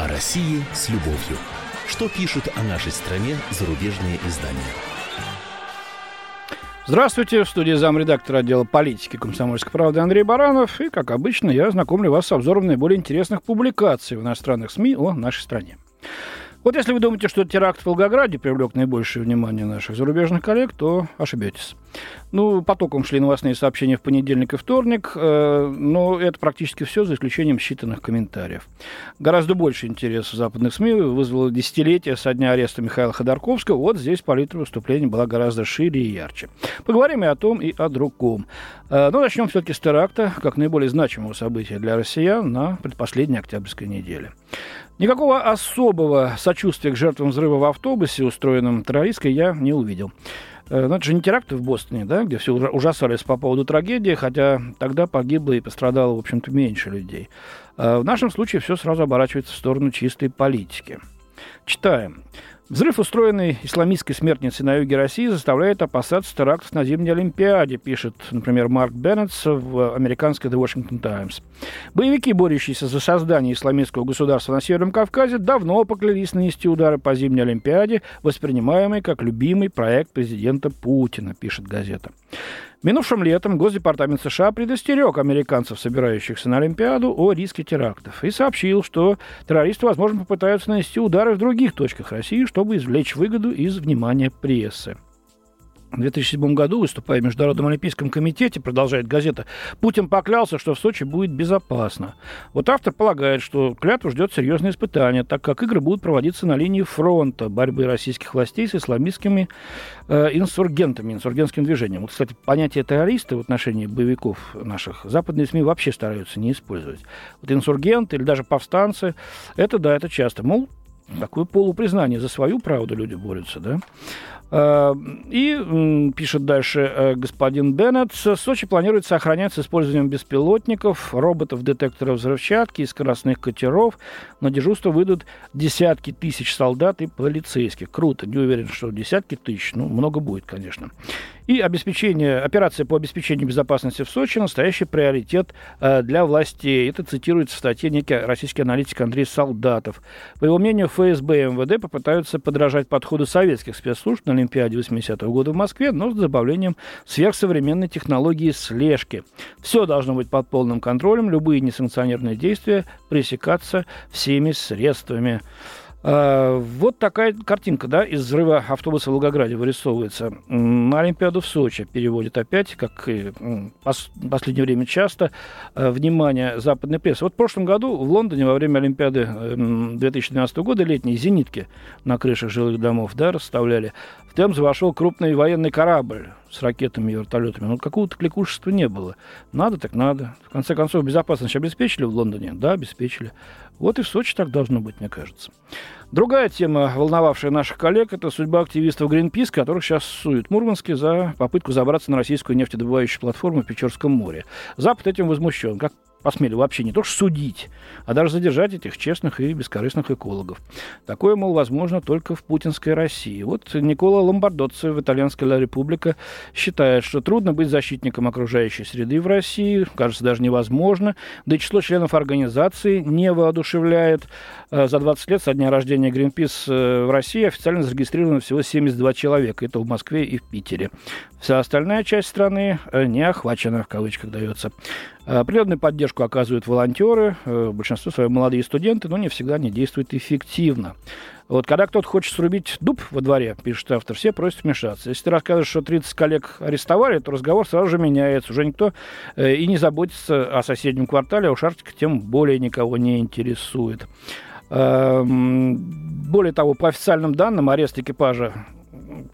О России с любовью. Что пишут о нашей стране зарубежные издания? Здравствуйте, в студии замредактора отдела политики комсомольской правды Андрей Баранов. И, как обычно, я знакомлю вас с обзором наиболее интересных публикаций в иностранных СМИ о нашей стране. Вот если вы думаете, что теракт в Волгограде привлек наибольшее внимание наших зарубежных коллег, то ошибетесь. Ну, потоком шли новостные сообщения в понедельник и вторник, э, но это практически все, за исключением считанных комментариев. Гораздо больше интерес в западных СМИ вызвало десятилетие со дня ареста Михаила Ходорковского. Вот здесь палитра выступлений была гораздо шире и ярче. Поговорим и о том, и о другом. Э, но начнем все-таки с теракта, как наиболее значимого события для россиян на предпоследней октябрьской неделе. Никакого особого сочувствия к жертвам взрыва в автобусе, устроенном террористкой, я не увидел. Э, но это же не теракты в Бостоне, да, где все ужасались по поводу трагедии, хотя тогда погибло и пострадало, в общем-то, меньше людей. Э, в нашем случае все сразу оборачивается в сторону чистой политики. Читаем. Взрыв, устроенный исламистской смертницей на юге России, заставляет опасаться терактов на зимней Олимпиаде, пишет, например, Марк Беннетс в американской The Washington Times. Боевики, борющиеся за создание исламистского государства на Северном Кавказе, давно поклялись нанести удары по зимней Олимпиаде, воспринимаемый как любимый проект президента Путина, пишет газета. Минувшим летом Госдепартамент США предостерег американцев, собирающихся на Олимпиаду, о риске терактов и сообщил, что террористы, возможно, попытаются нанести удары в других точках России, чтобы извлечь выгоду из внимания прессы. В 2007 году, выступая в Международном олимпийском комитете, продолжает газета, Путин поклялся, что в Сочи будет безопасно. Вот автор полагает, что клятву ждет серьезное испытание, так как игры будут проводиться на линии фронта борьбы российских властей с исламистскими э, инсургентами, инсургентским движением. Вот, кстати, понятие террориста в отношении боевиков наших западные СМИ вообще стараются не использовать. Вот инсургенты или даже повстанцы, это да, это часто. Мол, такое полупризнание за свою правду люди борются, да. Э, и пишет дальше э, господин Беннет, Сочи планируется охранять с использованием беспилотников, роботов, детекторов взрывчатки и скоростных катеров. На дежурство выйдут десятки тысяч солдат и полицейских. Круто, не уверен, что десятки тысяч, ну, много будет, конечно. И обеспечение, операция по обеспечению безопасности в Сочи – настоящий приоритет э, для властей. Это цитируется в статье некий российский аналитик Андрей Солдатов. По его мнению, ФСБ и МВД попытаются подражать подходу советских спецслужб на Олимпиаде 80-го года в Москве, но с добавлением сверхсовременной технологии слежки. Все должно быть под полным контролем, любые несанкционированные действия пресекаться всеми средствами. А, вот такая картинка, да, из взрыва автобуса в Волгограде вырисовывается. На Олимпиаду в Сочи переводит опять, как и в последнее время часто, э, внимание западной прессы. Вот в прошлом году в Лондоне во время Олимпиады 2012 года летние зенитки на крышах жилых домов, да, расставляли. В Темз вошел крупный военный корабль с ракетами и вертолетами. Но какого-то кликушества не было. Надо так надо. В конце концов, безопасность обеспечили в Лондоне? Да, обеспечили. Вот и в Сочи так должно быть, мне кажется. Другая тема, волновавшая наших коллег, это судьба активистов Greenpeace, которых сейчас суют Мурманске за попытку забраться на российскую нефтедобывающую платформу в Печорском море. Запад этим возмущен. Как посмели вообще не то что судить, а даже задержать этих честных и бескорыстных экологов. Такое, мол, возможно только в путинской России. Вот Никола Ломбардоци в итальянской Ла Република считает, что трудно быть защитником окружающей среды в России, кажется, даже невозможно, да и число членов организации не воодушевляет. Э, за 20 лет со дня рождения Greenpeace э, в России официально зарегистрировано всего 72 человека, это в Москве и в Питере. Вся остальная часть страны э, не охвачена, в кавычках дается. Определенную поддержку оказывают волонтеры, большинство свои молодые студенты, но не всегда они действуют эффективно. Вот когда кто-то хочет срубить дуб во дворе, пишет автор, все просят вмешаться. Если ты расскажешь, что 30 коллег арестовали, то разговор сразу же меняется. Уже никто э, и не заботится о соседнем квартале, а уж Арктика тем более никого не интересует. Э, более того, по официальным данным, арест экипажа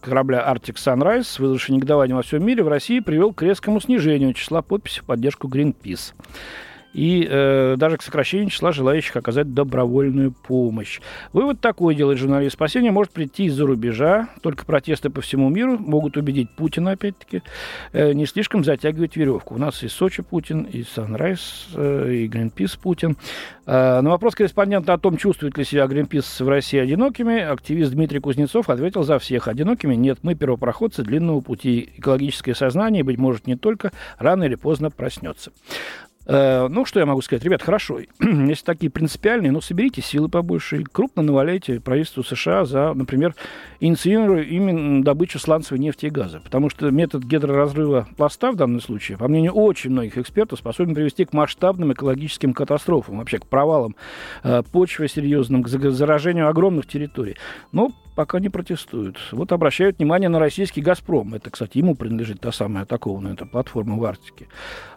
корабля Arctic Sunrise, вызвавший негодование во всем мире, в России привел к резкому снижению числа подписей в поддержку Greenpeace и э, даже к сокращению числа желающих оказать добровольную помощь. Вывод такой делает журналист. Спасение может прийти из-за рубежа, только протесты по всему миру могут убедить Путина, опять-таки, э, не слишком затягивать веревку. У нас и Сочи Путин, и Sunrise, э, и Гринпис Путин. Э, на вопрос корреспондента о том, чувствует ли себя Гринпис в России одинокими, активист Дмитрий Кузнецов ответил за всех одинокими. Нет, мы первопроходцы длинного пути. Экологическое сознание, быть может, не только, рано или поздно проснется. Э, ну, что я могу сказать? Ребят, хорошо, если такие принципиальные, ну, соберите силы побольше и крупно наваляйте правительству США за, например, инициирую именно добычу сланцевой нефти и газа. Потому что метод гидроразрыва пласта в данном случае, по мнению очень многих экспертов, способен привести к масштабным экологическим катастрофам, вообще к провалам э, почвы серьезным, к заражению огромных территорий. Но пока не протестуют. Вот обращают внимание на российский «Газпром». Это, кстати, ему принадлежит та самая атакованная эта платформа в Арктике.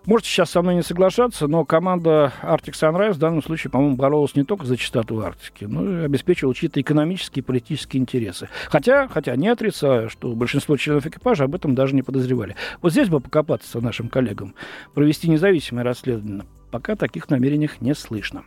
Можете сейчас со мной не соглашаться, но команда Arctic Sunrise в данном случае, по-моему, боролась не только за чистоту Арктики, но и обеспечивала чьи-то экономические и политические интересы. Хотя, хотя не отрицаю, что большинство членов экипажа об этом даже не подозревали. Вот здесь бы покопаться нашим коллегам, провести независимое расследование. Пока таких намерениях не слышно.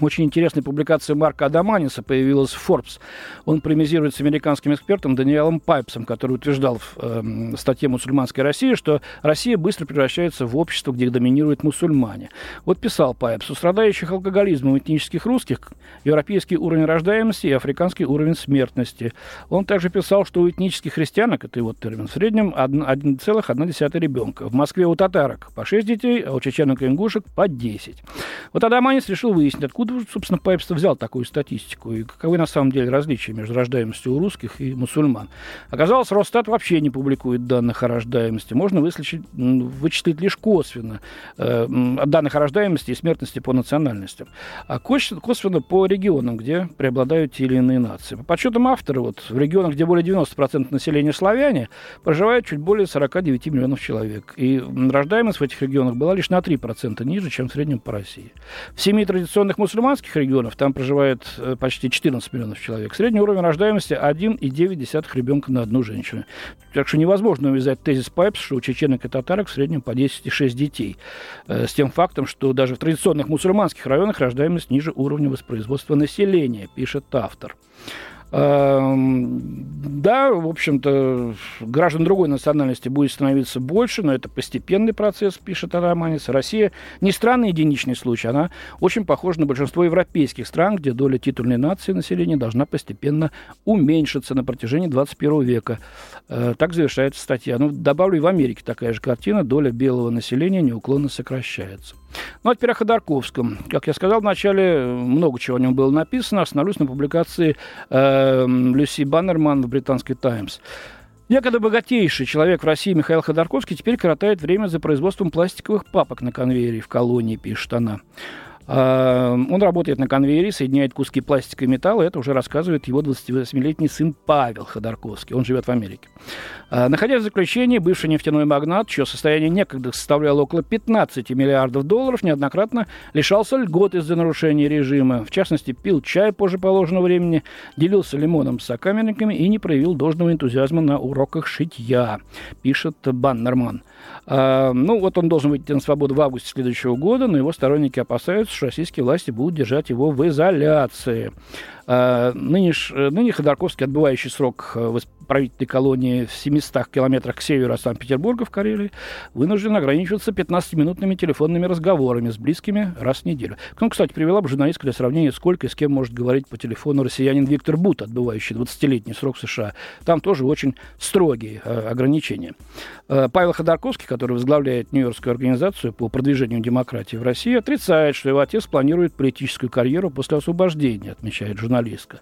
Очень интересная публикация Марка Адаманиса появилась в Forbes. Он полемизирует с американским экспертом Даниэлом Пайпсом, который утверждал в э, статье «Мусульманская Россия», что Россия быстро превращается в общество, где доминируют мусульмане. Вот писал Пайпс, у страдающих алкоголизмом этнических русских европейский уровень рождаемости и африканский уровень смертности. Он также писал, что у этнических христианок, это его термин, в среднем 1,1 ребенка. В Москве у татарок по 6 детей, а у чеченок и ингушек по 10. Вот Адаманис решил выяснить, откуда откуда, собственно, Пайпс взял такую статистику? И каковы на самом деле различия между рождаемостью у русских и мусульман? Оказалось, Росстат вообще не публикует данных о рождаемости. Можно вычислить, вычислить лишь косвенно э, данных о рождаемости и смертности по национальностям. А косвенно по регионам, где преобладают те или иные нации. По подсчетам автора, вот, в регионах, где более 90% населения славяне, проживает чуть более 49 миллионов человек. И рождаемость в этих регионах была лишь на 3% ниже, чем в среднем по России. В семи традиционных мусульманских мусульманских регионов, там проживает э, почти 14 миллионов человек. Средний уровень рождаемости 1,9 ребенка на одну женщину. Так что невозможно увязать тезис Пайпс, что у чеченок и татарок в среднем по 10,6 детей. Э, с тем фактом, что даже в традиционных мусульманских районах рождаемость ниже уровня воспроизводства населения, пишет автор. Эм, да, в общем-то, граждан другой национальности будет становиться больше, но это постепенный процесс, пишет Араманис. Россия не странный единичный случай, она очень похожа на большинство европейских стран, где доля титульной нации населения должна постепенно уменьшиться на протяжении 21 века. Э, так завершается статья. Ну, добавлю, и в Америке такая же картина, доля белого населения неуклонно сокращается. Ну, а теперь о Ходорковском. Как я сказал вначале, много чего о нем было написано. Остановлюсь на публикации э, Люси Баннерман в британской «Таймс». Некогда богатейший человек в России Михаил Ходорковский теперь коротает время за производством пластиковых папок на конвейере в колонии, пишет она. Эм, он работает на конвейере, соединяет куски пластика и металла. Это уже рассказывает его 28-летний сын Павел Ходорковский. Он живет в Америке. Э, находясь в заключении, бывший нефтяной магнат, чье состояние некогда составляло около 15 миллиардов долларов, неоднократно лишался льгот из-за нарушения режима. В частности, пил чай позже положенного времени, делился лимоном с сокамерниками и не проявил должного энтузиазма на уроках шитья, пишет Баннерман. А, ну, вот он должен выйти на свободу в августе следующего года, но его сторонники опасаются, что российские власти будут держать его в изоляции. А, ныне, ныне Ходорковский, отбывающий срок э, в правительной колонии в 700 километрах к северу от Санкт-Петербурга в Карелии, вынужден ограничиваться 15-минутными телефонными разговорами с близкими раз в неделю. Ну, кстати, привела бы журналистка для сравнения, сколько и с кем может говорить по телефону россиянин Виктор Бут, отбывающий 20-летний срок в США. Там тоже очень строгие э, ограничения. Э, Павел Ходорковский, который возглавляет Нью-Йоркскую организацию по продвижению демократии в России, отрицает, что его отец планирует политическую карьеру после освобождения, отмечает журналистка.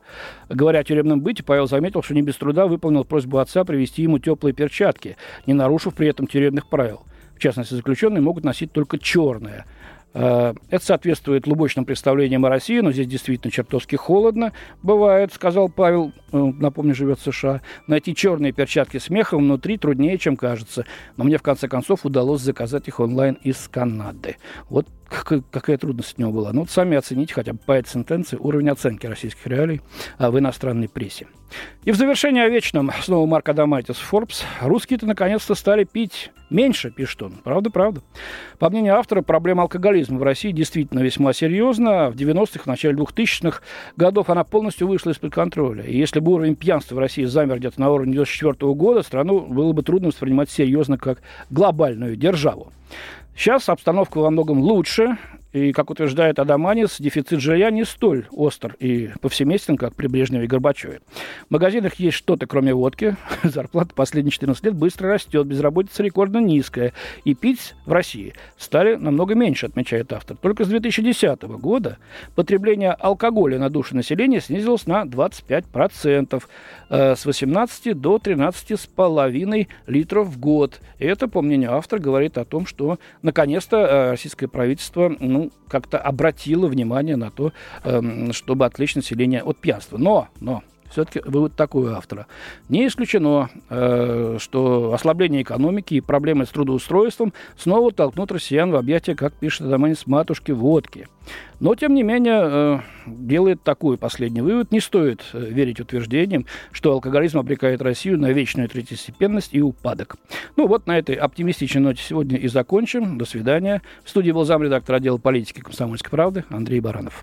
Говоря о тюремном быте, Павел заметил, что не без труда выполнил просьбу отца привезти ему теплые перчатки, не нарушив при этом тюремных правил. В частности, заключенные могут носить только черное – Э, это соответствует лубочным представлениям о России, но здесь действительно чертовски холодно бывает, сказал Павел, э, напомню, живет в США. Найти черные перчатки с мехом внутри труднее, чем кажется. Но мне, в конце концов, удалось заказать их онлайн из Канады. Вот какая, трудность у него была. Ну, вот сами оцените хотя бы по этой сентенции уровень оценки российских реалий а, в иностранной прессе. И в завершение о вечном, снова Марк Адамайтис Forbes. Русские-то наконец-то стали пить меньше, пишет он. Правда, правда. По мнению автора, проблема алкоголизма в России действительно весьма серьезна. В 90-х, в начале 2000-х годов она полностью вышла из-под контроля. И если бы уровень пьянства в России замер где-то на уровне 1994 года, страну было бы трудно воспринимать серьезно как глобальную державу. Сейчас обстановка во многом лучше, и как утверждает Адаманис, дефицит жилья не столь остр и повсеместен, как при Брежневе и Горбачеве. В магазинах есть что-то, кроме водки. Зарплата последние 14 лет быстро растет, безработица рекордно низкая. И пить в России стали намного меньше, отмечает автор. Только с 2010 года потребление алкоголя на душу населения снизилось на 25%, э, с 18 до 13,5 литров в год. И это, по мнению автора, говорит о том, что наконец-то э, российское правительство ну, как-то обратило внимание на то, э, чтобы отвлечь население от пьянства. Но, но, все-таки вывод такой автора. Не исключено, э, что ослабление экономики и проблемы с трудоустройством снова толкнут россиян в объятия, как пишет Адаманис, матушки водки. Но, тем не менее, э, делает такой последний вывод. Не стоит э, верить утверждениям, что алкоголизм обрекает Россию на вечную третьестепенность и упадок. Ну вот на этой оптимистичной ноте сегодня и закончим. До свидания. В студии был замредактор отдела политики комсомольской правды Андрей Баранов.